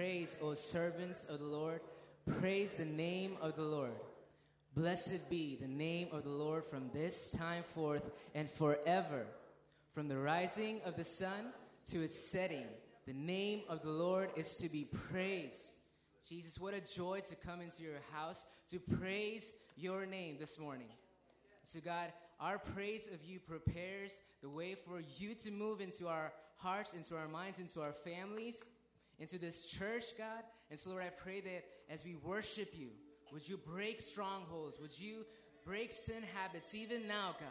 Praise O servants of the Lord. Praise the name of the Lord. Blessed be the name of the Lord from this time forth and forever. From the rising of the sun to its setting, the name of the Lord is to be praised. Jesus, what a joy to come into your house to praise your name this morning. So, God, our praise of you prepares the way for you to move into our hearts, into our minds, into our families, into this church, God. And so, Lord, I pray that as we worship you, would you break strongholds? Would you break sin habits even now, God?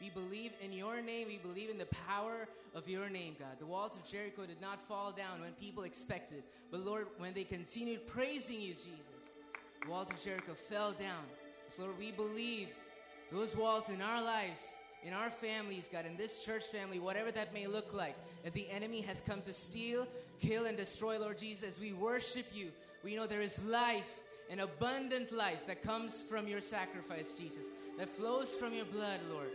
We believe in your name. We believe in the power of your name, God. The walls of Jericho did not fall down when people expected. But Lord, when they continued praising you, Jesus, the walls of Jericho fell down. So Lord, we believe those walls in our lives, in our families, God, in this church family, whatever that may look like, that the enemy has come to steal, kill, and destroy, Lord Jesus, we worship you. We know there is life, an abundant life that comes from your sacrifice, Jesus, that flows from your blood, Lord.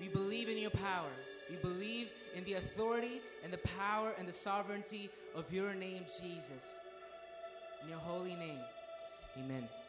We believe in your power. We believe in the authority and the power and the sovereignty of your name, Jesus. In your holy name, amen.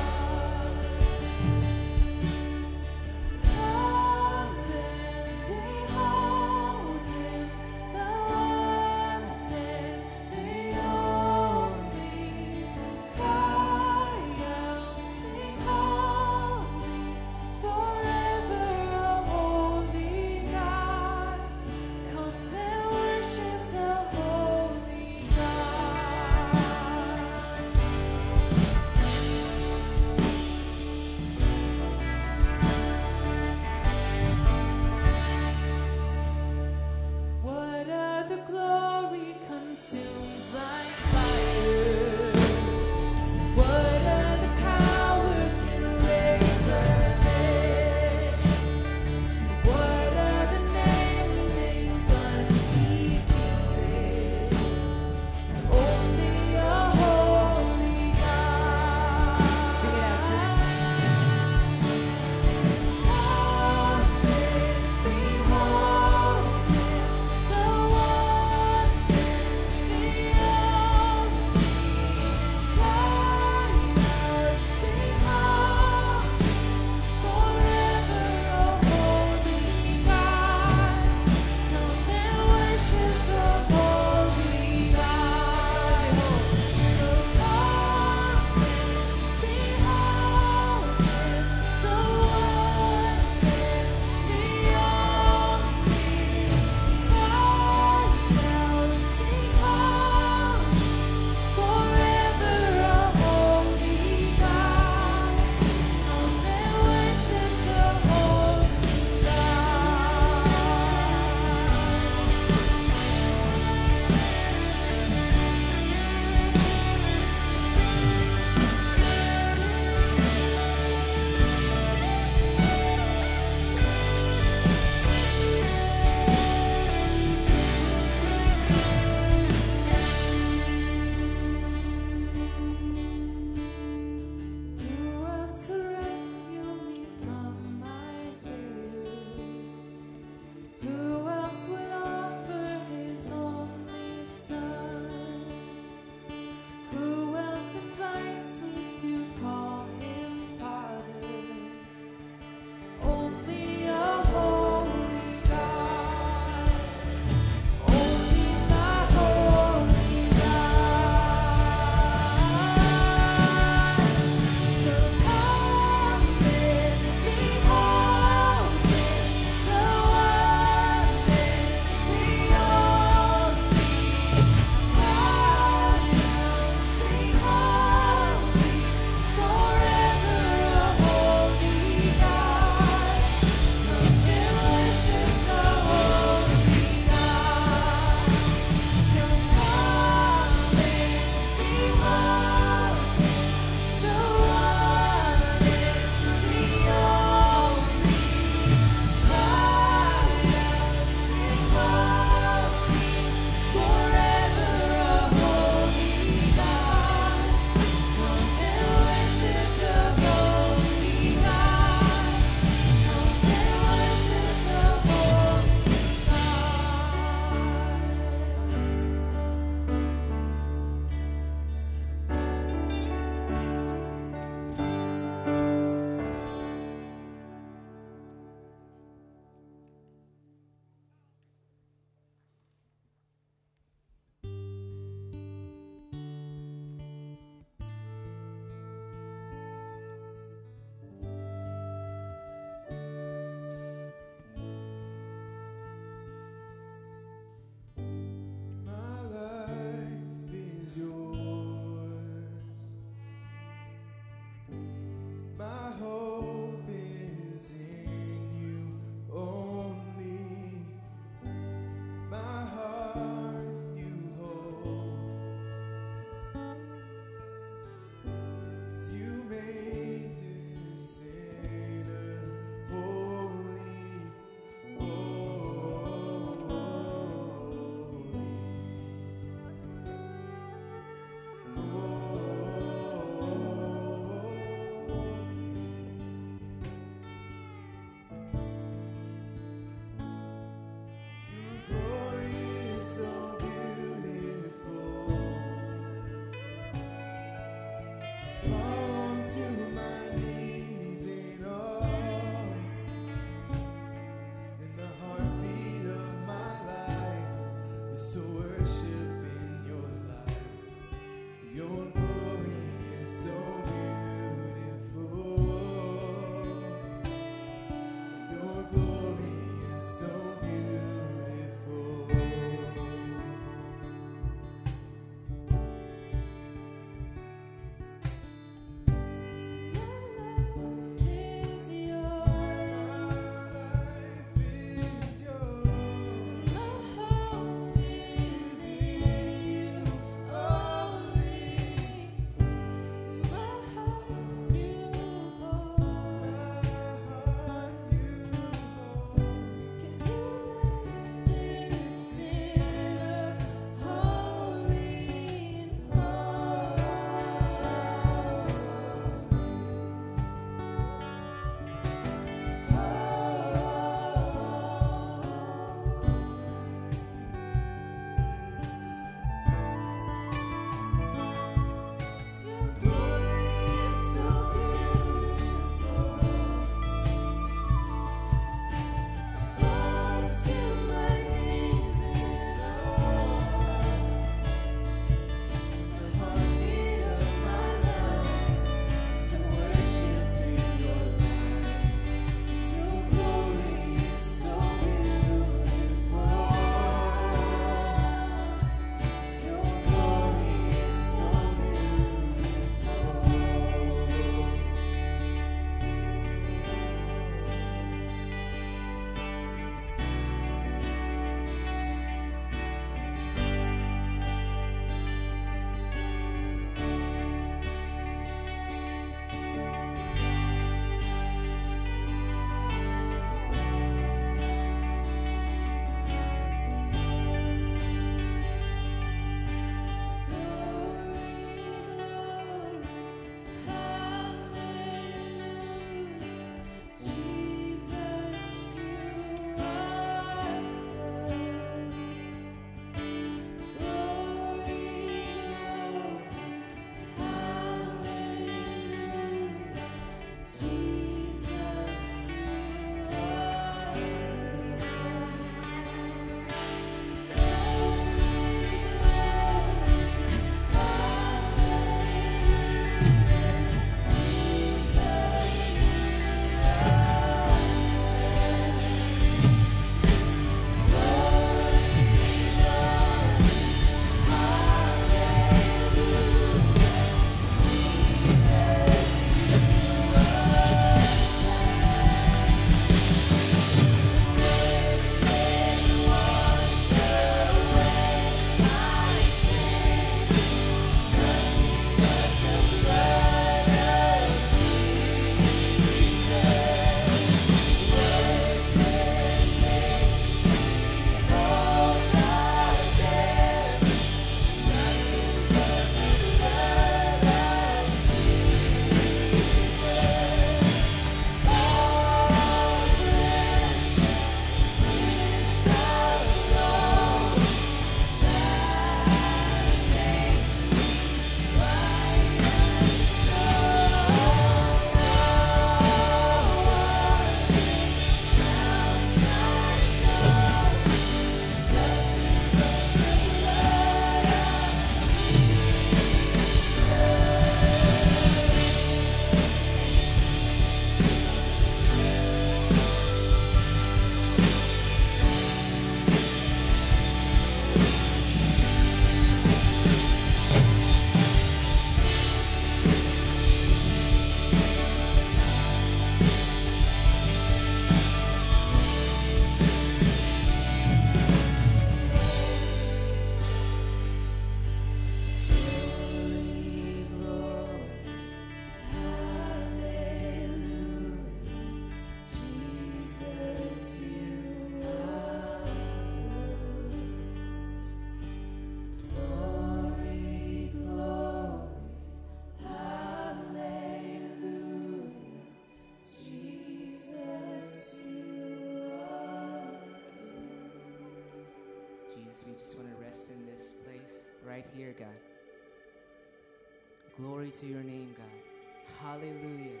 Glory to your name, God. Hallelujah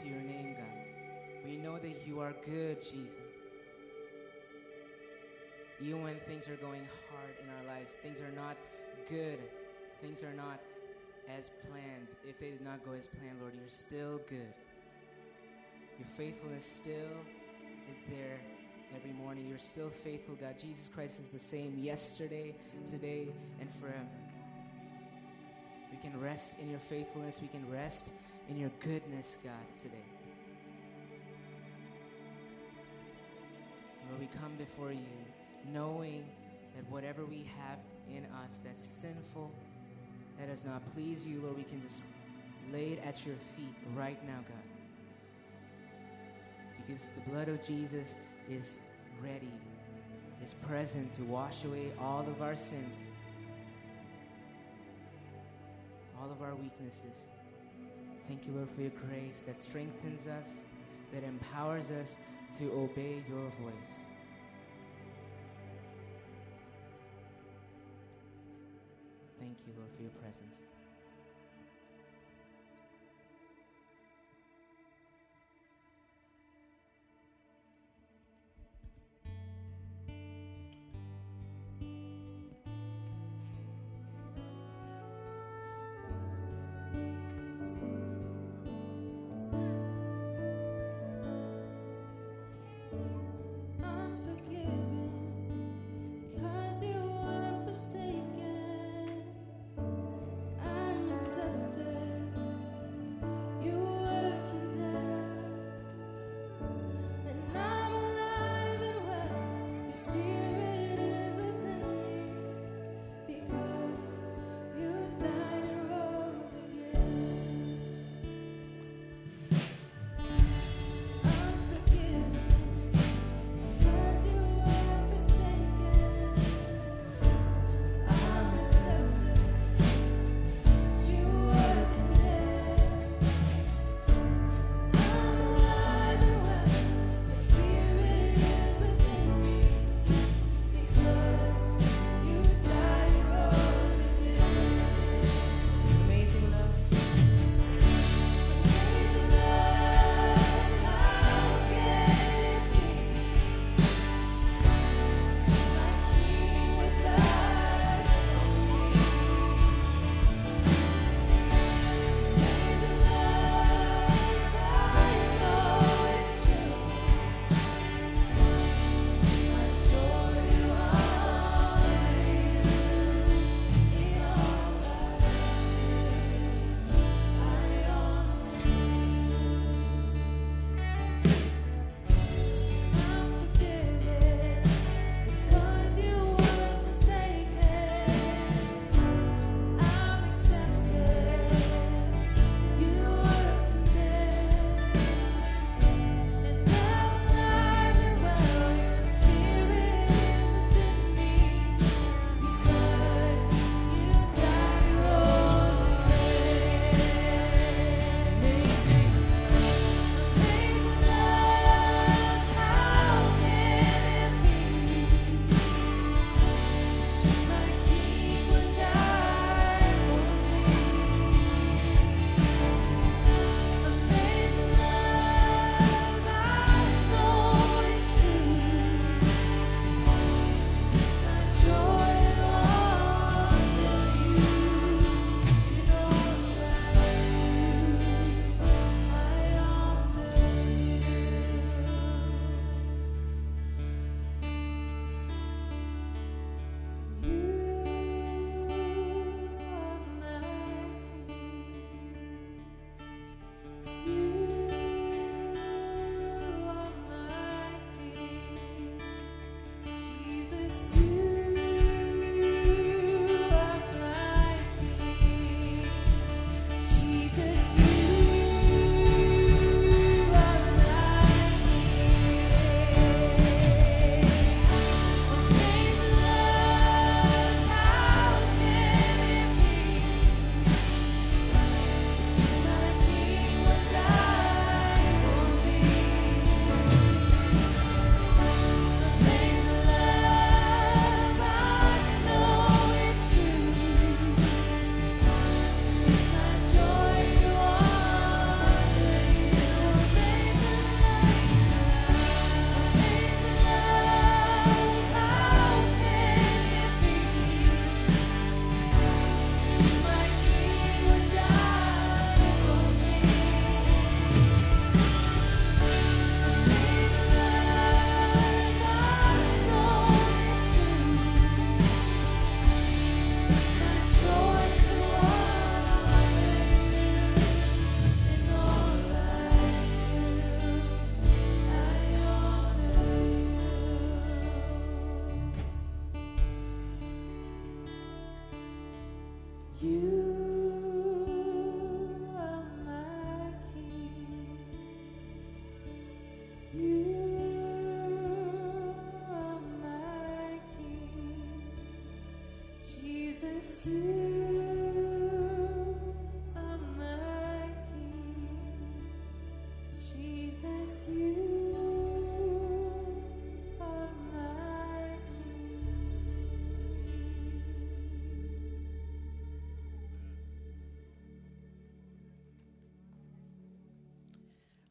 to your name, God. We know that you are good, Jesus. Even when things are going hard in our lives, things are not good, things are not as planned. If they did not go as planned, Lord, you're still good. Your faithfulness still is there every morning. You're still faithful, God. Jesus Christ is the same yesterday, today, and forever. We can rest in your faithfulness. We can rest in your goodness, God, today. Lord, we come before you knowing that whatever we have in us that's sinful, that does not please you, Lord, we can just lay it at your feet right now, God. Because the blood of Jesus is ready, is present to wash away all of our sins, all of our weaknesses. Thank you, Lord, for your grace that strengthens us, that empowers us to obey your voice. Thank you, Lord, for your presence.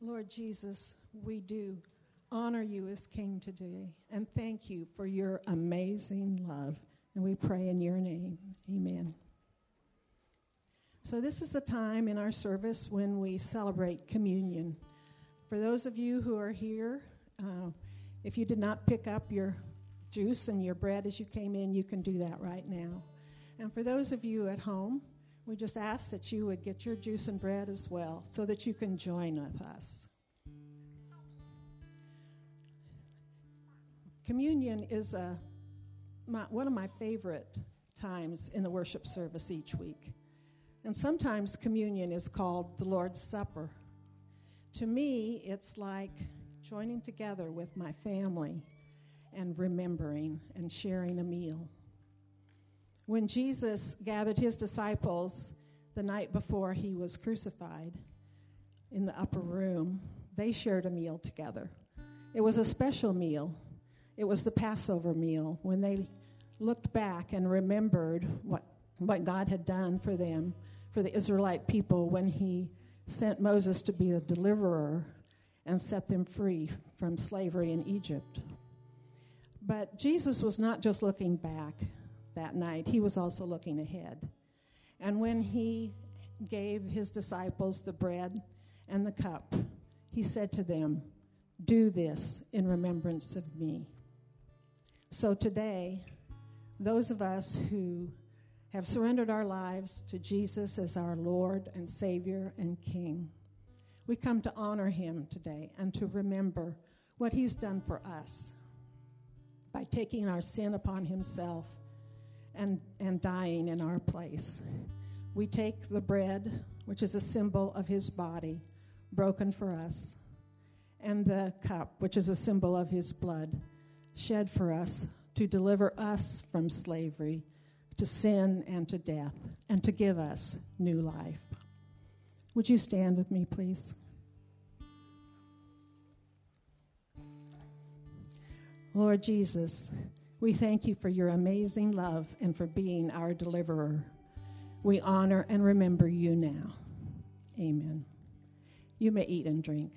Lord Jesus, we do honor you as King today and thank you for your amazing love. And we pray in your name. Amen. So, this is the time in our service when we celebrate communion. For those of you who are here, uh, if you did not pick up your juice and your bread as you came in, you can do that right now. And for those of you at home, we just ask that you would get your juice and bread as well so that you can join with us. Communion is a, my, one of my favorite times in the worship service each week. And sometimes communion is called the Lord's Supper. To me, it's like joining together with my family and remembering and sharing a meal. When Jesus gathered his disciples the night before he was crucified in the upper room, they shared a meal together. It was a special meal. It was the Passover meal when they looked back and remembered what, what God had done for them, for the Israelite people, when he sent Moses to be a deliverer and set them free from slavery in Egypt. But Jesus was not just looking back that night, he was also looking ahead. And when he gave his disciples the bread and the cup, he said to them, Do this in remembrance of me. So today, those of us who have surrendered our lives to Jesus as our Lord and Savior and King, we come to honor him today and to remember what he's done for us by taking our sin upon himself and, and dying in our place. We take the bread, which is a symbol of his body, broken for us, and the cup, which is a symbol of his blood, shed for us to deliver us from slavery to sin and to death, and to give us new life. Would you stand with me, please? Lord Jesus, we thank you for your amazing love and for being our deliverer. We honor and remember you now. Amen. You may eat and drink.